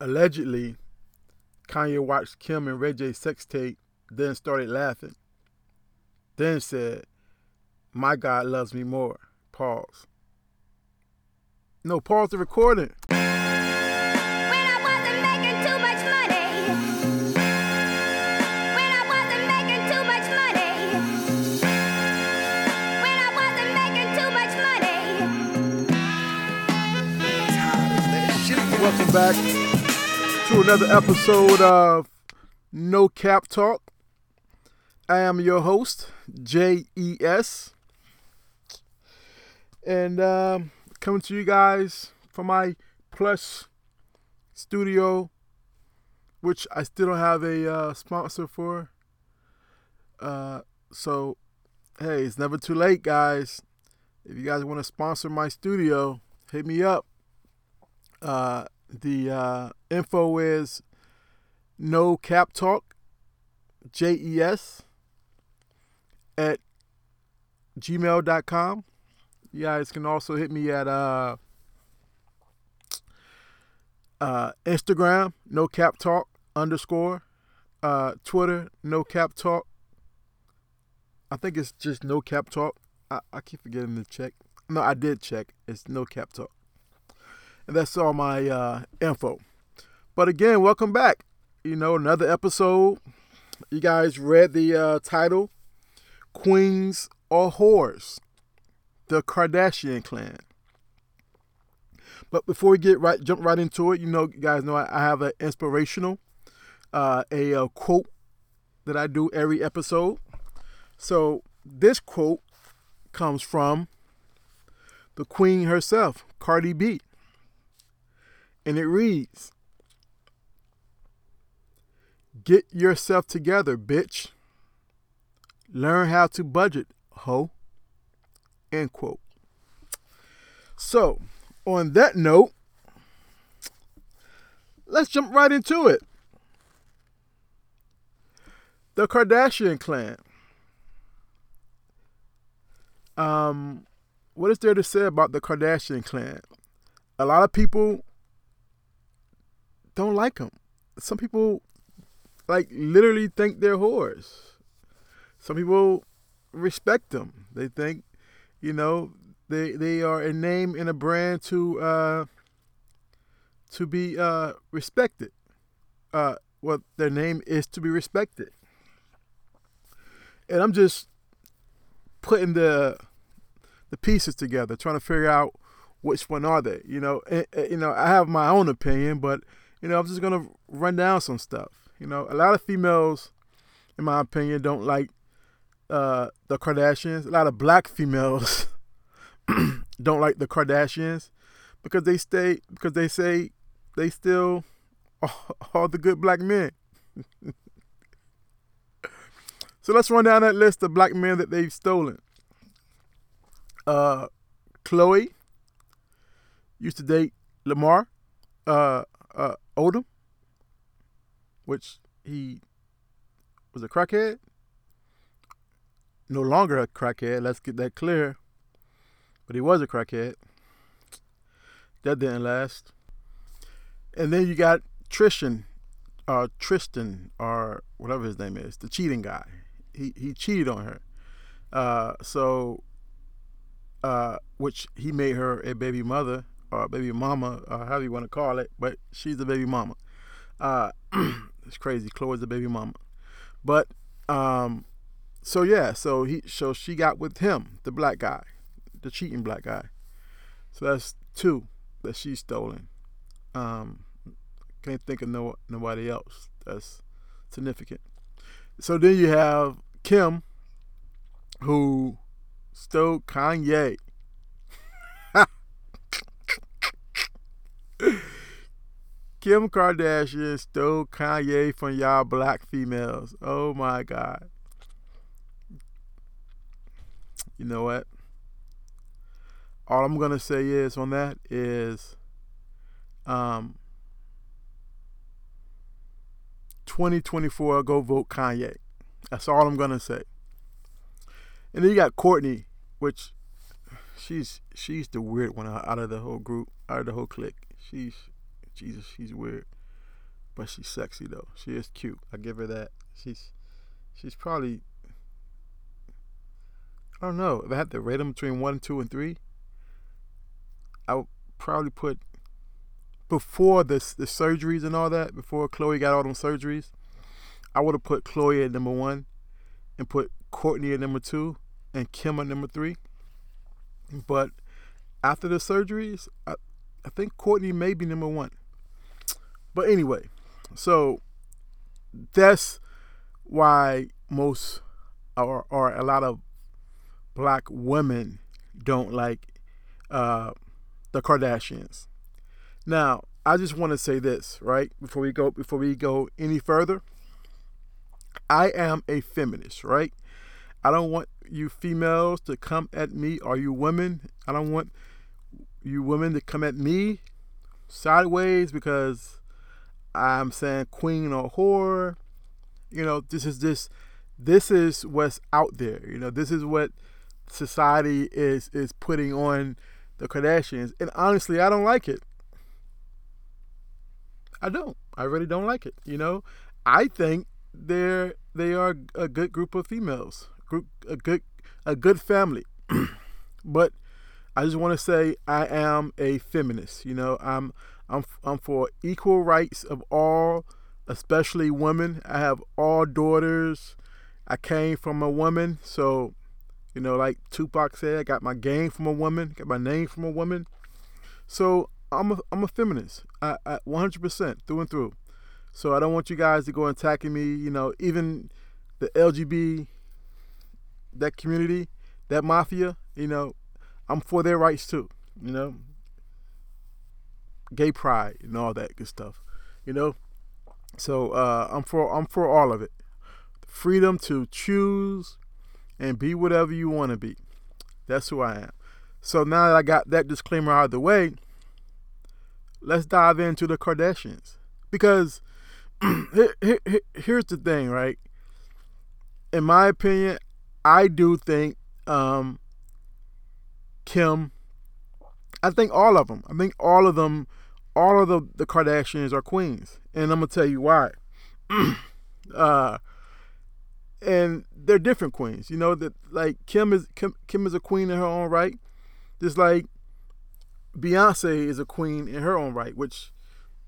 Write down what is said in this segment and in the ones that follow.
allegedly Kanye watched Kim and Ray J sex tape, then started laughing. Then said, My God loves me more. Pause. No, pause the recording. When I wasn't making too much money. When I wasn't making too much money. When I wasn't making too much money. Welcome back to another episode of No Cap Talk. I am your host, J.E.S. And um, coming to you guys from my plush studio, which I still don't have a uh, sponsor for. Uh, so, hey, it's never too late, guys. If you guys want to sponsor my studio, hit me up. Uh, the uh, info is no cap talk, J E S, at gmail.com. You guys can also hit me at uh, uh, Instagram, no cap talk underscore, uh, Twitter, no cap talk. I think it's just no cap talk. I, I keep forgetting to check. No, I did check. It's no cap talk. And that's all my uh, info. But again, welcome back. You know, another episode. You guys read the uh, title Queens or Whores? The Kardashian Clan. But before we get right, jump right into it, you know, you guys know I, I have an inspirational, uh, a, a quote that I do every episode. So this quote comes from the queen herself, Cardi B. And it reads Get yourself together, bitch. Learn how to budget, ho. End quote. So, on that note, let's jump right into it. The Kardashian clan. Um, what is there to say about the Kardashian clan? A lot of people don't like them. Some people like literally think they're whores. Some people respect them. They think, you know, they they are a name and a brand to uh to be uh respected. Uh well their name is to be respected. And I'm just putting the the pieces together, trying to figure out which one are they. You know, and, you know, I have my own opinion, but you know, I'm just gonna run down some stuff. You know, a lot of females, in my opinion, don't like uh, the Kardashians. A lot of black females don't like the Kardashians because they stay because they say they still all, the good black men. so let's run down that list of black men that they've stolen. Uh, Khloe used to date Lamar uh, uh, Odom, which he was a crackhead. No longer a crackhead. Let's get that clear. But he was a crackhead. That didn't last. And then you got Tristan, uh, Tristan, or whatever his name is, the cheating guy. He he cheated on her. Uh, so, uh, which he made her a baby mother or baby mama, or however you want to call it, but she's the baby mama. Uh, it's crazy. Khloe's the baby mama. But um, so yeah, so he so she got with him, the black guy, the cheating black guy. So that's two that she's stolen. Um, can't think of no nobody else that's significant. So then you have Kim, who stole Kanye. Kim Kardashian stole Kanye from y'all black females. Oh my God. You know what? All I'm gonna say is on that is um 2024 go vote Kanye. That's all I'm gonna say. And then you got Kourtney, which she's she's the weird one out of the whole group, out of the whole clique. She's Jesus, she's weird. but she's sexy though. She is cute. I give her that. She's she's probably I don't know. If I had to rate them between one, two, and three, I would probably put before this the surgeries and all that. Before Khloe got all them surgeries, I would have put Khloe at number one, and put Kourtney at number two, and Kim at number three. But after the surgeries, I, I think Kourtney may be number one. But anyway, so that's why most or, or a lot of black women don't like uh, the Kardashians. Now, I just want to say this, right? Before we go before we go any further. I am a feminist, right? I don't want you females to come at me or you women. I don't want you women to come at me sideways because I'm saying queen or whore. You know, this is this this is what's out there. You know, this is what society is is putting on the Kardashians. And honestly, I don't like it. I don't. I really don't like it. You know, I think they're they are a good group of females, group a good a good family. but I just want to say I am a feminist. You know, I'm I'm I'm for equal rights of all, especially women. I have all daughters. I came from a woman, so you know, like Tupac said, I got my game from a woman, got my name from a woman. So I'm a I'm a feminist, I, I 100% through and through. So I don't want you guys to go attacking me. You know, even the LGB, that community, that mafia. You know, I'm for their rights too. You know, gay pride and all that good stuff. You know, so uh, I'm for I'm for all of it. Freedom to choose and be whatever you want to be. That's who I am. So now that I got that disclaimer out of the way, let's dive into the Kardashians because here, here, here's the thing, right? In my opinion, I do think um, Kim. I think all of them. I think all of them, all of the the Kardashians are queens, and I'm gonna tell you why. uh, and they're different queens. You know that like Kim is Kim, Kim is a queen in her own right, just like Beyonce is a queen in her own right. Which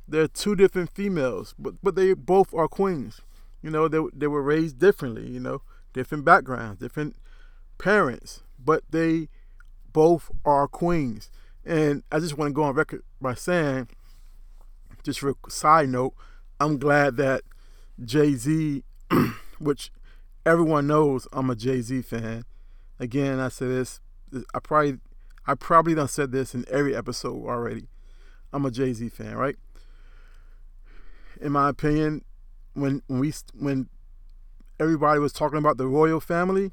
they're two different females, but but they both are queens. You know they they were raised differently. You know different backgrounds, different parents, but they both are queens. And I just want to go on record by saying, just for a side note, I'm glad that Jay Z, which everyone knows I'm a Jay Z fan. Again, I say this. I probably, I probably done said this in every episode already. I'm a Jay Z fan, right? In my opinion, when when we when everybody was talking about the royal family,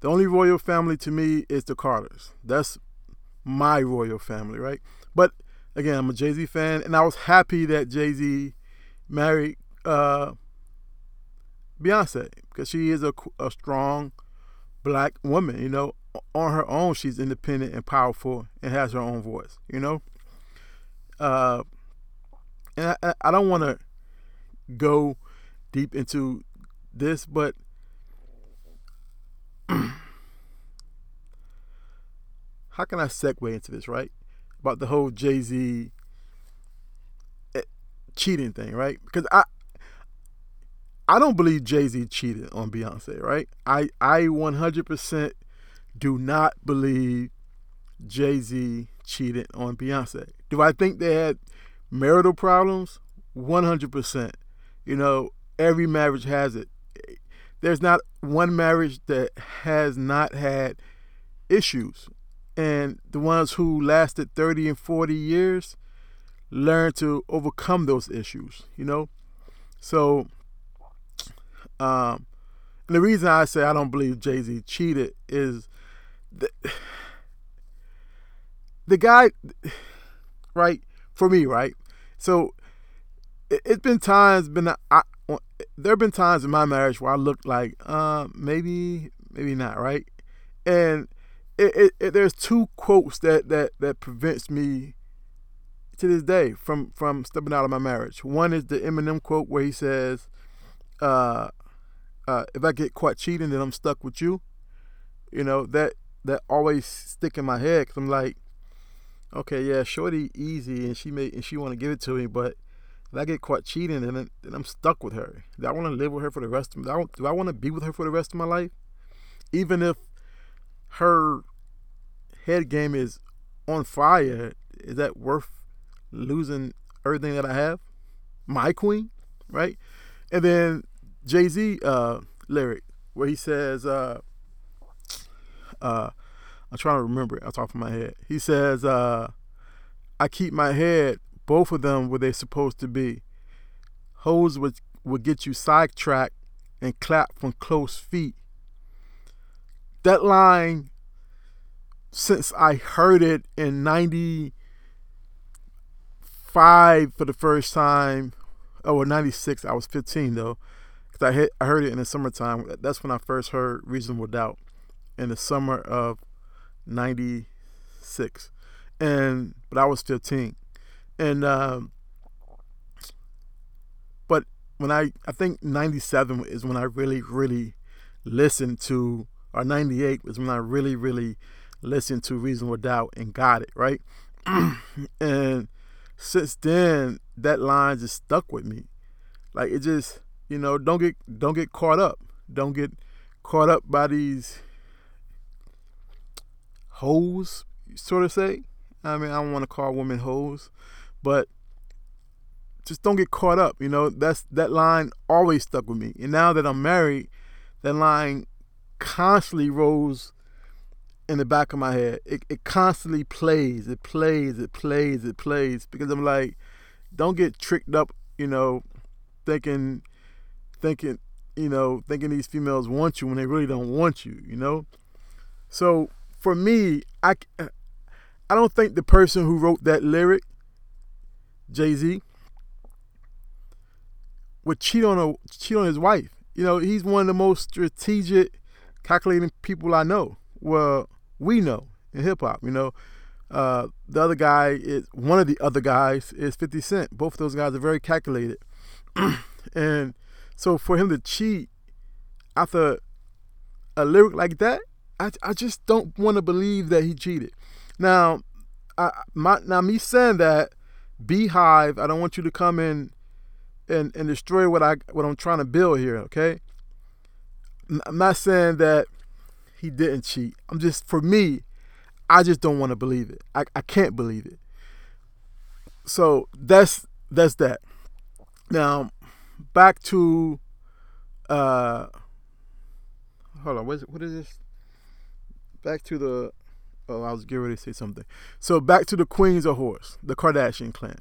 the only royal family to me is the Carters. That's my royal family, right? But again, I'm a Jay Z fan, and I was happy that Jay Z married uh, Beyonce because she is a, a strong black woman. You know, on her own, she's independent and powerful and has her own voice. You know, uh, and I, I don't want to go deep into this, but how can I segue into this, right? About the whole Jay Z eh, cheating thing, right? Because I I don't believe Jay Z cheated on Beyonce, right? I I 100% do not believe Jay Z cheated on Beyonce. Do I think they had marital problems? 100%. You know, every marriage has it. There's not one marriage that has not had issues. And the ones who lasted 30 and 40 years learn to overcome those issues, you know? So, um, the reason I say I don't believe Jay Z cheated is the, the guy, right? For me, right? So, it, it's been times, been I, there have been times in my marriage where I looked like, uh, maybe, maybe not, right? And it, it, it, there's two quotes that that that prevents me to this day from from stepping out of my marriage. One is the Eminem quote where he says, uh, uh, "If I get caught cheating, then I'm stuck with you." You know that that always stick in my head because I'm like, okay, yeah, shorty easy, and she may and she want to give it to me, but if I get caught cheating, then, then I'm stuck with her. Do I want to live with her for the rest of do I, do I want to be with her for the rest of my life? Even if her head game is on fire, is that worth losing everything that I have? My queen, right? And then Jay Z uh, lyric where he says, uh, uh, I'm trying to remember it off top of my head. He says, uh, I keep my head, both of them where they're supposed to be. Hoes would, would get you sidetracked and clap from close feet. That line, since I heard it in 95 for the first time, oh, 96, I was 15 though, because I, hit, I heard it in the summertime. That's when I first heard Reasonable Doubt in the summer of 96 and but i was 15 and um but when i i think 97 is when i really really listened to or 98 was when i really really listened to reasonable doubt and got it right and since then that line just stuck with me like it just you know don't get don't get caught up don't get caught up by these hoes, sort of say. I mean, I don't want to call women hoes, but just don't get caught up. You know, that's that line always stuck with me. And now that I'm married, that line constantly rolls in the back of my head. It, it constantly plays, it plays, it plays, it plays. Because I'm like, don't get tricked up, you know, thinking, thinking, you know, thinking these females want you when they really don't want you, you know? So for me, I, I don't think the person who wrote that lyric, Jay Z, would cheat on a cheat on his wife. You know, he's one of the most strategic, calculating people I know. Well, we know in hip hop. You know, uh, the other guy is one of the other guys is Fifty Cent. Both of those guys are very calculated, and so for him to cheat after a lyric like that, I, I just don't want to believe that he cheated. Now, I, my, now me saying that, Beyhive, I don't want you to come in and, and destroy what I what I'm trying to build here. Okay, I'm not saying that he didn't cheat. I'm just for me, I just don't want to believe it. I, I can't believe it. So that's that's that. Now, back to uh hold on, what is, what is this? back to the oh I was getting ready to say something. So back to the Queens of Horse, the Kardashian clan.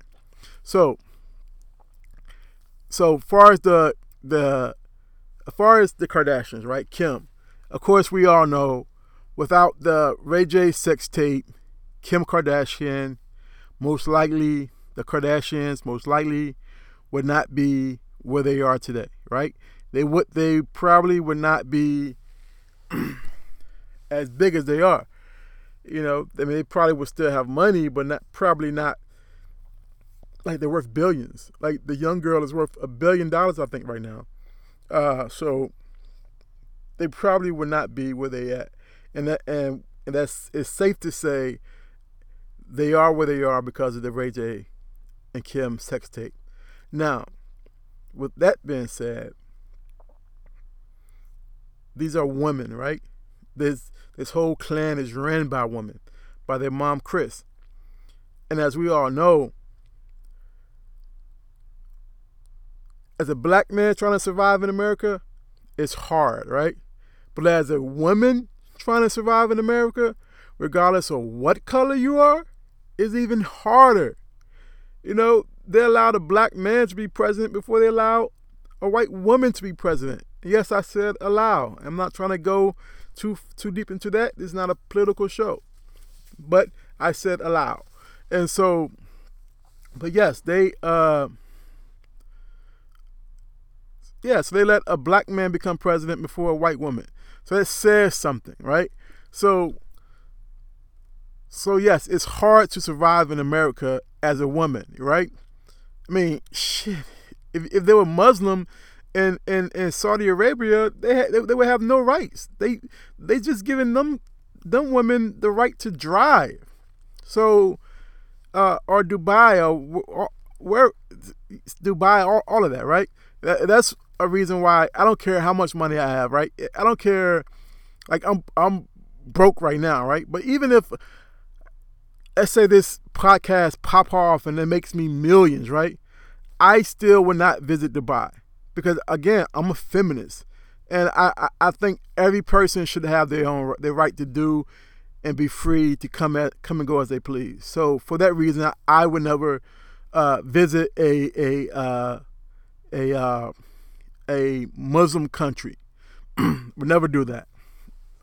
So so far as the the as far as the Kardashians, right? Kim, of course we all know without the Ray J sex tape, Kim Kardashian, most likely the Kardashians most likely would not be where they are today, right? They would they probably would not be as big as they are. You know, I mean, they probably would still have money, but not probably not like they're worth billions. Like the young girl is worth a billion dollars, I think, right now. Uh, so they probably would not be where they at, and that and, and that's it's safe to say they are where they are because of the Ray J and Kim sex tape. Now, with that being said, these are women, right? This this whole clan is ran by women, by their mom Kris. And as we all know, as a black man trying to survive in America, it's hard, right? But as a woman trying to survive in America, regardless of what color you are, is even harder. You know, they allowed a black man to be president before they allowed a white woman to be president. Yes, I said allow. I'm not trying to go too too deep into that. This is not a political show, but I said allow, and so, but yes, they uh, yeah, so they let a black man become president before a white woman. So that says something, right? So, So yes, it's hard to survive in America as a woman, right? I mean, shit. If if they were Muslim in in, in Saudi Arabia, they, they they would have no rights. They they just giving them them women the right to drive. So uh, or Dubai or, or where Dubai, all, all of that, right? That, that's a reason why I don't care how much money I have, right? I don't care. Like I'm I'm broke right now, right? But even if let's say this podcast pop off and it makes me millions, right? I still would not visit Dubai because again, I'm a feminist, and I, I, I think every person should have their own their right to do and be free to come at come and go as they please. So for that reason, I, I would never uh, visit a a uh, a uh, a Muslim country. would never do that.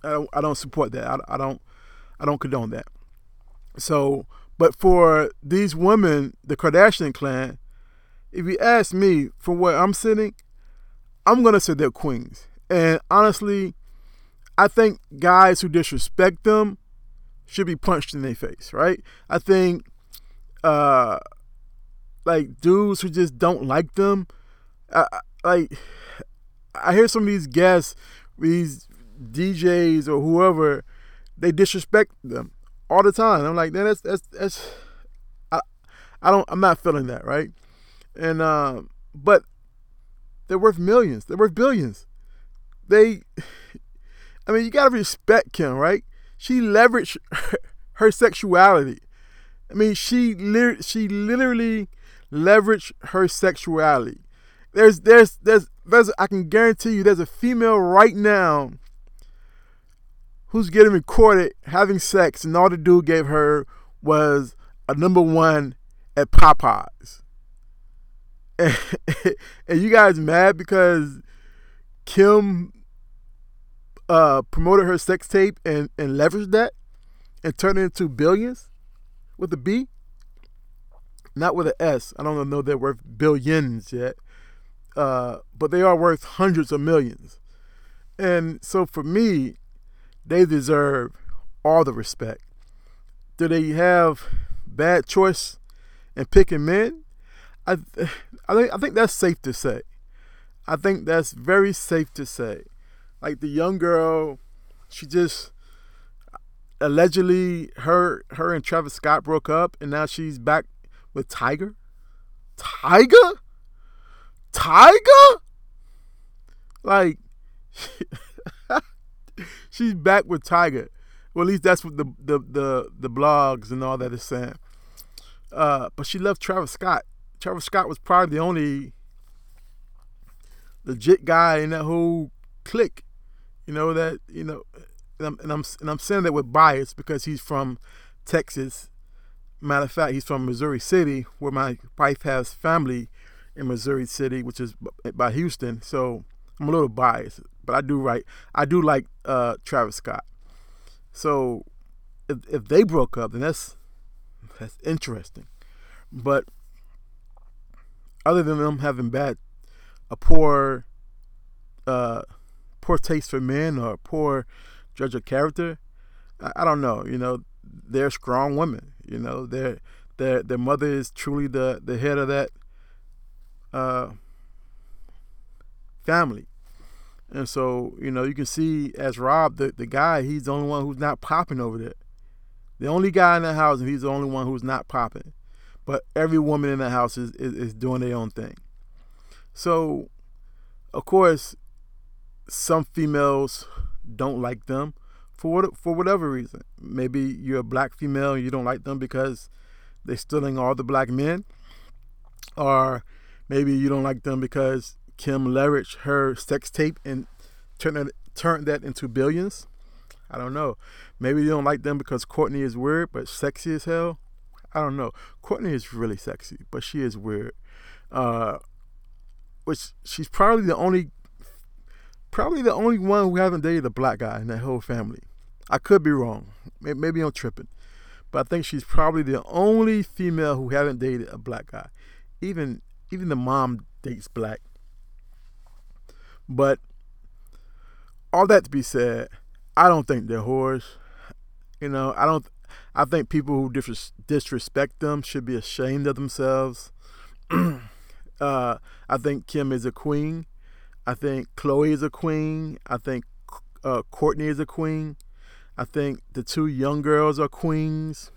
I don't, I don't support that. I, I don't I don't condone that. So, but for these women, the Kardashian clan, if you ask me from where I'm sitting, I'm gonna say they're queens. And honestly, I think guys who disrespect them should be punched in their face, right? I think uh like dudes who just don't like them, uh, like I hear some of these guests, these DJs or whoever, they disrespect them all the time. I'm like, that's that's that's I I don't I'm not feeling that, right? And uh, but they're worth millions. They're worth billions. They I mean, you gotta respect Kim, right? She leveraged her, sexuality. I mean, she she literally leveraged her sexuality. There's there's there's there's I can guarantee you there's a female right now who's getting recorded having sex, and all the dude gave her was a number one at Popeyes. And, and you guys mad because Kim uh, promoted her sex tape and, and leveraged that and turned it into billions with a B? Not with an S. I don't know they're worth billions yet. Uh, but they are worth hundreds of millions. And so for me, they deserve all the respect. Do they have bad choice in picking men? I, I think I think that's safe to say. I think that's very safe to say. Like the young girl, she just allegedly her her and Travis Scott broke up, and now she's back with Tyga. Tyga, Tyga, like. she's back with Tyga. Well, at least that's what the the the, the blogs and all that is saying. Uh, but she left Travis Scott. Travis Scott was probably the only legit guy in that whole clique. You know that you know, and I'm and I'm, and I'm saying that with bias because he's from Texas. Matter of fact, he's from Missouri City, where my wife has family in Missouri City, which is by Houston. So I'm a little biased, but I do right. I do like uh, Travis Scott. So if if they broke up, then that's that's interesting. But other than them having bad, a poor, uh, poor taste for men or poor judge of character, I, I don't know. You know, they're strong women. You know, their their their mother is truly the the head of that uh, family. And so, you know, you can see as Rob, the, the guy, he's the only one who's not popping over there. The only guy in the house, and he's the only one who's not popping. But every woman in the house is, is, is doing their own thing. So, of course, some females don't like them for what, for whatever reason. Maybe you're a black female and you don't like them because they're stealing all the black men. Or maybe you don't like them because Kim leveraged her sex tape and turned that, turned that into billions. I don't know. Maybe you don't like them because Kourtney is weird but sexy as hell. I don't know. Kourtney is really sexy, but she is weird. Uh, which she's probably the only, probably the only one who hasn't dated a black guy in that whole family. I could be wrong. Maybe I'm tripping, but I think she's probably the only female who haven't dated a black guy. Even even the mom dates black. But all that to be said, I don't think they're whores. You know, I don't I think people who dis- disrespect them should be ashamed of themselves. uh, I think Kim is a queen. I think Khloe is a queen. I think uh, Kourtney is a queen. I think the two young girls are queens.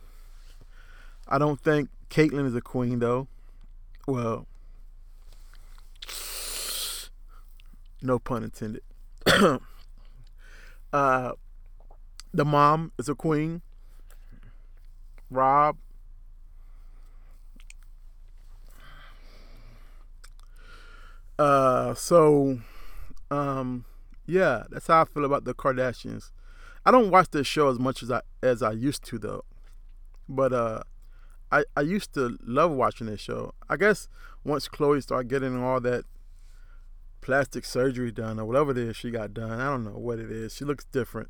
I don't think Caitlyn is a queen though. Well, no pun intended. uh, the mom is a queen. Rob. Uh, so, um, yeah, that's how I feel about the Kardashians. I don't watch this show as much as I as I used to though, but uh, I I used to love watching this show. I guess once Khloe started getting all that plastic surgery done or whatever it is she got done, I don't know what it is. She looks different,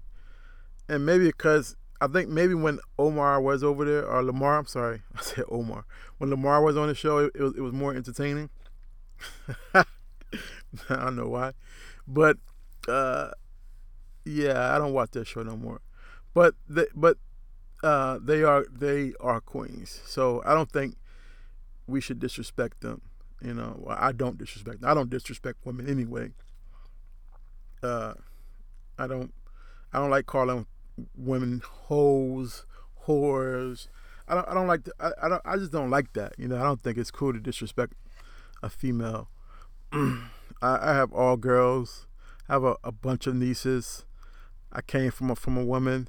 and maybe because I think maybe when Omar was over there or Lamar, I'm sorry, I said Omar. When Lamar was on the show, it, it was it was more entertaining. I don't know why, but uh, yeah, I don't watch that show no more. But they, but uh, they are they are queens, so I don't think we should disrespect them. You know, I don't disrespect. I don't disrespect women anyway. Uh, I don't I don't like calling women hoes, whores. I don't I don't like to, I, I don't I just don't like that. You know, I don't think it's cool to disrespect a female. I, I have all girls. I have a, a bunch of nieces. I came from a, from a woman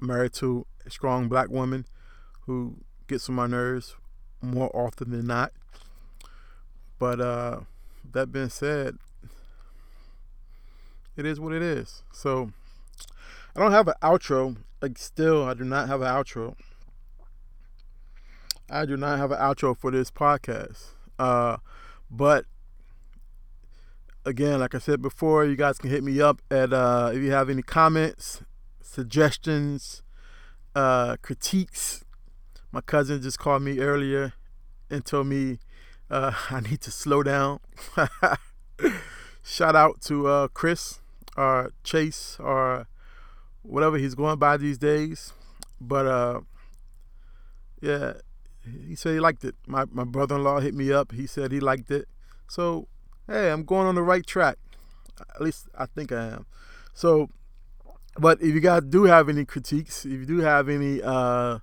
married to a strong black woman who gets on my nerves more often than not. But uh, that being said, it is what it is. So I don't have an outro. Like still, I do not have an outro. I do not have an outro for this podcast. Uh, but again, like I said before, you guys can hit me up at uh, if you have any comments, suggestions, uh, critiques. My cousin just called me earlier and told me uh, I need to slow down. Shout out to uh, Chris or Chase or whatever he's going by these days. But uh, yeah, he said he liked it. My my brother-in-law hit me up. He said he liked it. So hey, I'm going on the right track. At least I think I am. So, but if you guys do have any critiques, if you do have any uh,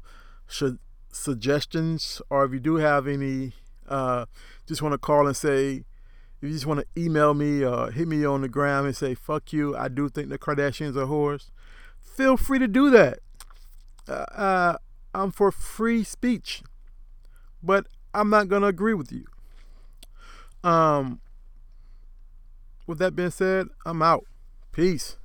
suggestions, or if you do have any, uh, just want to call and say, if you just want to email me or hit me on the gram and say, fuck you, I do think the Kardashians are whores, feel free to do that. Uh, uh, I'm for free speech, but I'm not going to agree with you. Um, with that being said, I'm out. Peace.